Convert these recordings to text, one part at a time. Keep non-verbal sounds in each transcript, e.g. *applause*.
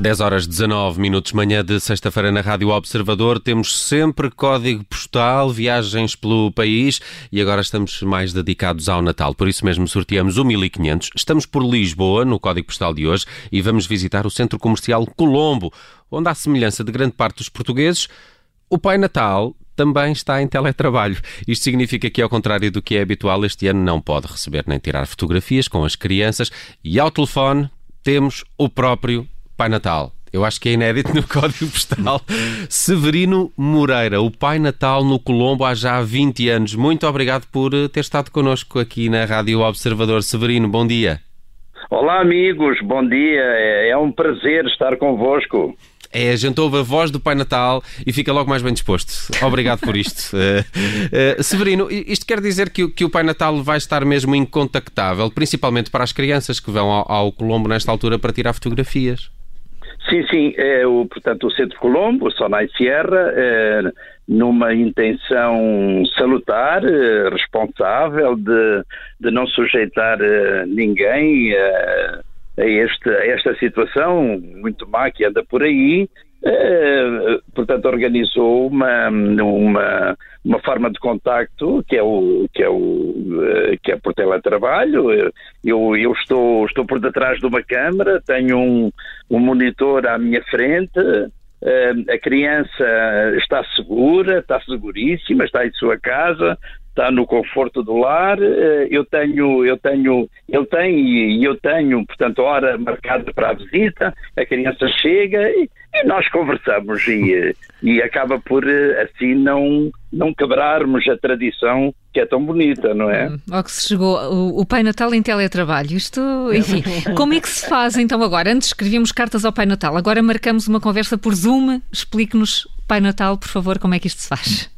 10 horas 19 minutos, manhã de sexta-feira na Rádio Observador. Temos sempre código postal, viagens pelo país e agora estamos mais dedicados ao Natal. Por isso mesmo sorteamos o 1500. Estamos por Lisboa, no código postal de hoje, e vamos visitar o Centro Comercial Colombo, onde, à semelhança de grande parte dos portugueses, o Pai Natal também está em teletrabalho. Isto significa que, ao contrário do que é habitual, este ano não pode receber nem tirar fotografias com as crianças e ao telefone temos o próprio Pai Natal. Eu acho que é inédito no *laughs* Código Postal. Severino Moreira, o Pai Natal no Colombo há já 20 anos. Muito obrigado por eh, ter estado connosco aqui na Rádio Observador. Severino, bom dia. Olá, amigos, bom dia. É, é um prazer estar convosco. É, a gente ouve a voz do Pai Natal e fica logo mais bem disposto. Obrigado por isto. Uh, *laughs* uh, Severino, isto quer dizer que, que, o Pai Natal vai estar mesmo incontactável, principalmente para as crianças que vão ao, ao Colombo nesta altura para tirar fotografias. Sim, sim, é o, portanto, o Centro Colombo, o Sonai Sierra, é, numa intenção salutar, é, responsável de, de não sujeitar é, ninguém a, a, este, a esta situação muito má que anda por aí, é, portanto, organizou uma, uma, uma forma de contacto que é o que é o eh, que é por teletrabalho. Eu, eu estou estou por detrás de uma câmara, tenho um, um monitor à minha frente. Eh, a criança está segura, está seguríssima, está em sua casa, está no conforto do lar. Eh, eu tenho, eu tenho, ele tem e eu tenho, portanto, hora marcada para a visita. A criança chega e, e nós conversamos e, *laughs* e acaba por eh, assim não não quebrarmos a tradição que é tão bonita, não é? Hum, ao que se chegou o, o Pai Natal em teletrabalho. Isto, enfim, *laughs* como é que se faz então agora? Antes escrevíamos cartas ao Pai Natal, agora marcamos uma conversa por Zoom. Explique-nos, Pai Natal, por favor, como é que isto se faz?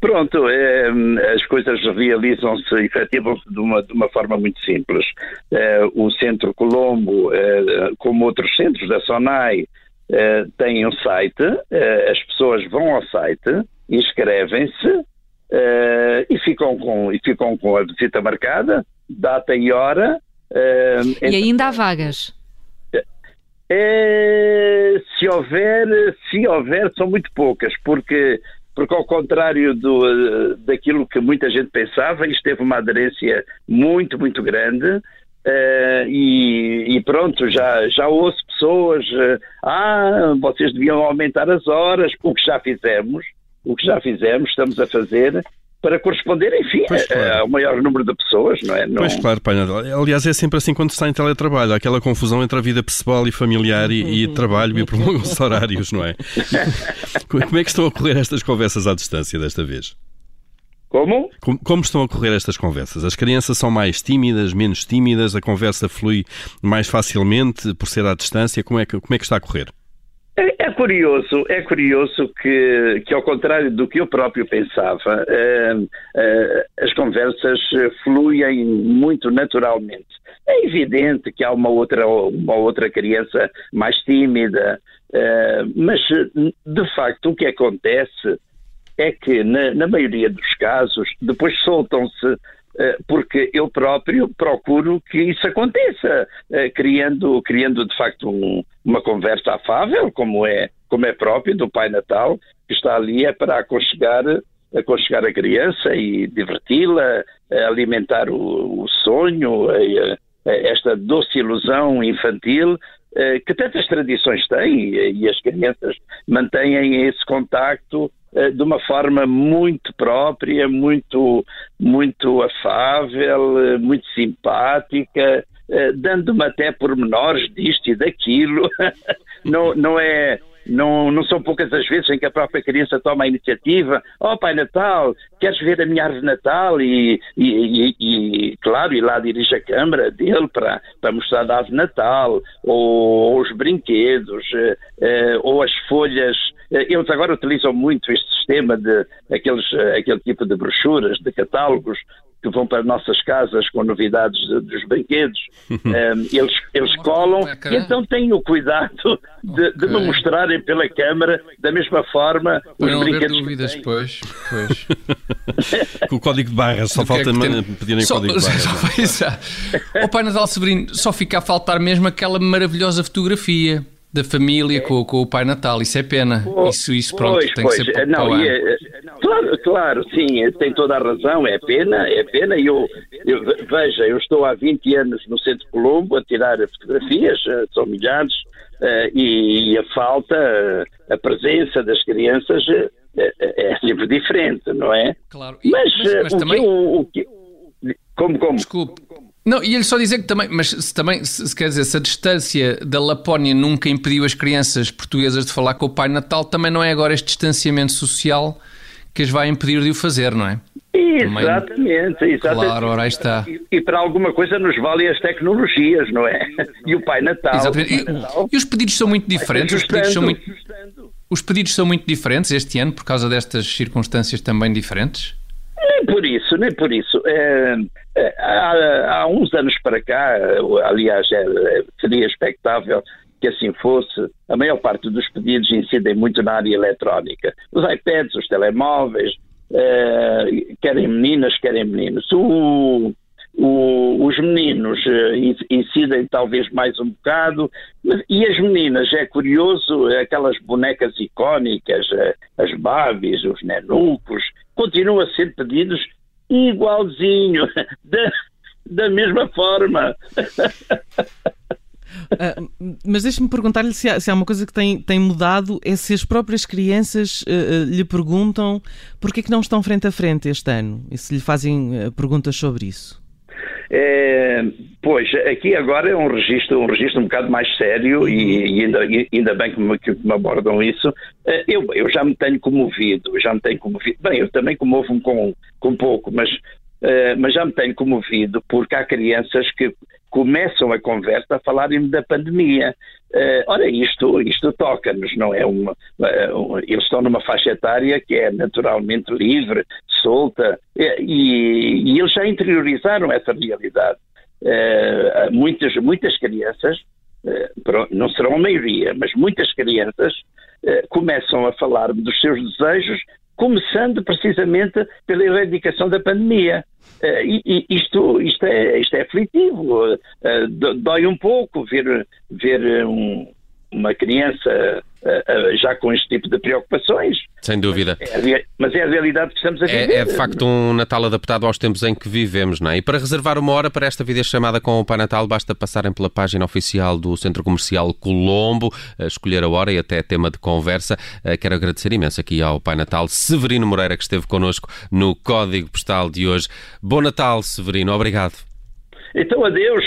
Pronto, é, as coisas realizam-se efetivamente de uma, de uma forma muito simples. É, o Centro Colombo, é, como outros centros da SONAI, é, tem um site, é, as pessoas vão ao site, inscrevem-se é, e, ficam com, e ficam com a visita marcada, data e hora. e ainda há vagas? se houver, se houver, são muito poucas, porque porque ao contrário do, eh, daquilo que muita gente pensava, isto teve uma aderência muito, muito grande. Uh, e, e, pronto, já, já ouço pessoas, uh, ah, vocês deviam aumentar as horas, o que já fizemos, o que já fizemos, estamos a fazer, para corresponder, enfim, claro. ao maior número de pessoas, não é? Não... Pois claro, Pai Aliás, é sempre assim quando se está em teletrabalho, há aquela confusão entre a vida pessoal e familiar e, e *laughs* trabalho e prolongam-se horários, não é? *laughs* Como é que estão a ocorrer estas conversas à distância desta vez? Como? como? como? estão a ocorrer estas conversas? As crianças são mais tímidas, menos tímidas? A conversa flui mais facilmente por ser à distância? Como é que, como é que está a correr? É, é, curioso, é curioso que, que, ao contrário do que eu próprio pensava, eh, eh, as conversas fluem muito naturalmente. É evidente que há uma outra, uma outra criança mais tímida, eh, mas de facto o que acontece é que, na, na maioria dos casos, depois soltam-se porque eu próprio procuro que isso aconteça, eh, criando, criando de facto um, uma conversa afável, como é, como é próprio do Pai Natal, que está ali é para aconchegar, aconchegar a criança e diverti-la, alimentar o, o sonho, esta doce ilusão infantil que tantas tradições têm e as crianças mantêm esse contacto eh, de uma forma muito própria, muito, muito afável, eh, muito simpática, eh, dando-me até pormenores disto e daquilo. *laughs* Não, não é não, não são poucas as vezes em que a própria criança toma a iniciativa. Oh, Pai Natal, queres ver a minha árvore Natal? E, e, e, e, claro, e lá dirige a câmara dele para, para mostrar a árvore Natal, ou, ou os brinquedos, eh, eh, ou as folhas. Eh, eles agora utilizam muito este sistema de aqueles, aquele tipo de brochuras, de catálogos, que vão para nossas casas com novidades dos brinquedos, um, eles, eles colam e então têm o cuidado de, de me mostrarem pela câmara da mesma forma os brinquedos. dúvidas, pois. pois. *laughs* com o código de barras, só falta é pedirem só, código de barras. Só, o Pai Natal Severino, só fica a faltar mesmo aquela maravilhosa fotografia. Da família com, com, o Pai Natal. Isso é pena. Isso, isso pronto, pois, tem pois. que ser para, não, para é, claro, claro, sim, tem toda a razão. É pena, é pena. E eu, eu, veja, eu estou há 20 anos no Centro Colombo a tirar fotografias, eh, são milhares, uh, e, a falta, a presença das crianças é, é, sempre diferente, não é? Claro. E, mas, mas, mas também... o, que, como, como? Desculpe. Não, e ele só dizer que também, mas se também, se, quer dizer, se a distância da Lapónia nunca impediu as crianças portuguesas de falar com o Pai Natal, também não é agora este distanciamento social que as vai impedir de o fazer, não é? Exatamente, exatamente. Claro, ora aí está. E, e, para alguma coisa nos valem as tecnologias, não é? E o Pai Natal. Exatamente. Pai Natal, e, e, os pedidos são muito diferentes. Os pedidos são muito, os pedidos são muito diferentes este ano por causa destas circunstâncias também diferentes? Nem por isso, nem por isso. É, é, há, há, uns anos para cá, aliás, é, seria expectável que assim fosse, a maior parte dos pedidos incidem muito na área eletrónica. Os iPads, os telemóveis, é, querem meninas, querem meninos. O, o, os meninos uh, incidem talvez mais um bocado, mas, e as meninas, é curioso, aquelas bonecas icónicas, as Barbies, os nenucos, continuam a ser pedidos igualzinho, *laughs* da, da mesma forma. Uh, mas deixe-me perguntar-lhe se, se, há uma coisa que tem, tem mudado, é se as próprias crianças uh, lhe perguntam porque é que não estão frente a frente este ano, e se lhe fazem uh, perguntas sobre isso. É, pois, aqui agora é um registro, um registro um bocado mais sério e, e ainda, ainda bem que me, que me, abordam isso. É, eu, eu já me tenho comovido, já me tenho comovido. Bem, eu também comovo-me com, com pouco, mas, é, mas já me tenho comovido porque há crianças que começam a conversa a falarem da pandemia. Uh, ora, isto, isto toca-nos, não é? Uma, uh, eles estão numa faixa etária que é naturalmente livre, solta, uh, e, e, eles já interiorizaram essa realidade. muitas, muitas crianças, não serão a maioria, mas muitas crianças começam a falar dos seus desejos começando precisamente pela erradicação da pandemia. Uh, e, isto, isto, é, isto é aflitivo, uh, dói um pouco ver, ver um, uma criança já com este tipo de preocupações. Sem dúvida. É, mas é a realidade que estamos a viver. É, é, de facto um Natal adaptado aos tempos em que vivemos, não é? E para reservar uma hora para esta videochamada com o Pai Natal, basta passarem pela página oficial do Centro Comercial Colombo, escolher a hora e até tema de conversa. Quero agradecer imenso aqui ao Pai Natal Severino Moreira, que esteve connosco no Código Postal de hoje. Bom Natal, Severino. Obrigado. Então, adeus.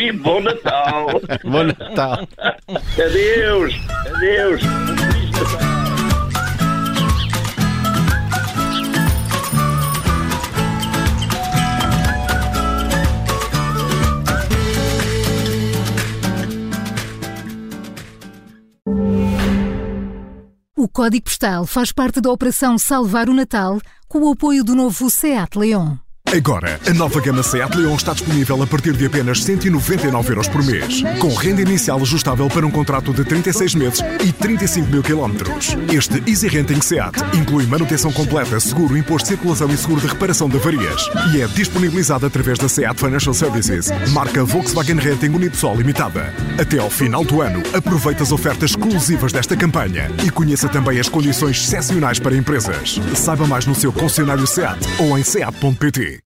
E bom Natal. *laughs* bom Natal. adeus. Adeus. O Código Postal faz parte da Operação Salvar o Natal com o apoio do novo SEAT Leon. Agora, a nova gama Seat Leon está disponível a partir de apenas 199 euros por mês, com renda inicial ajustável para um contrato de 36 meses e 35 mil quilómetros. Este Easy Renting Seat inclui manutenção completa, seguro, imposto de circulação e seguro de reparação de avarias e é disponibilizado através da Seat Financial Services, marca Volkswagen Renting Unipessoal Limitada. Até ao final do ano, aproveite as ofertas exclusivas desta campanha e conheça também as condições excepcionais para empresas. Saiba mais no seu concessionário Seat ou em seat.pt.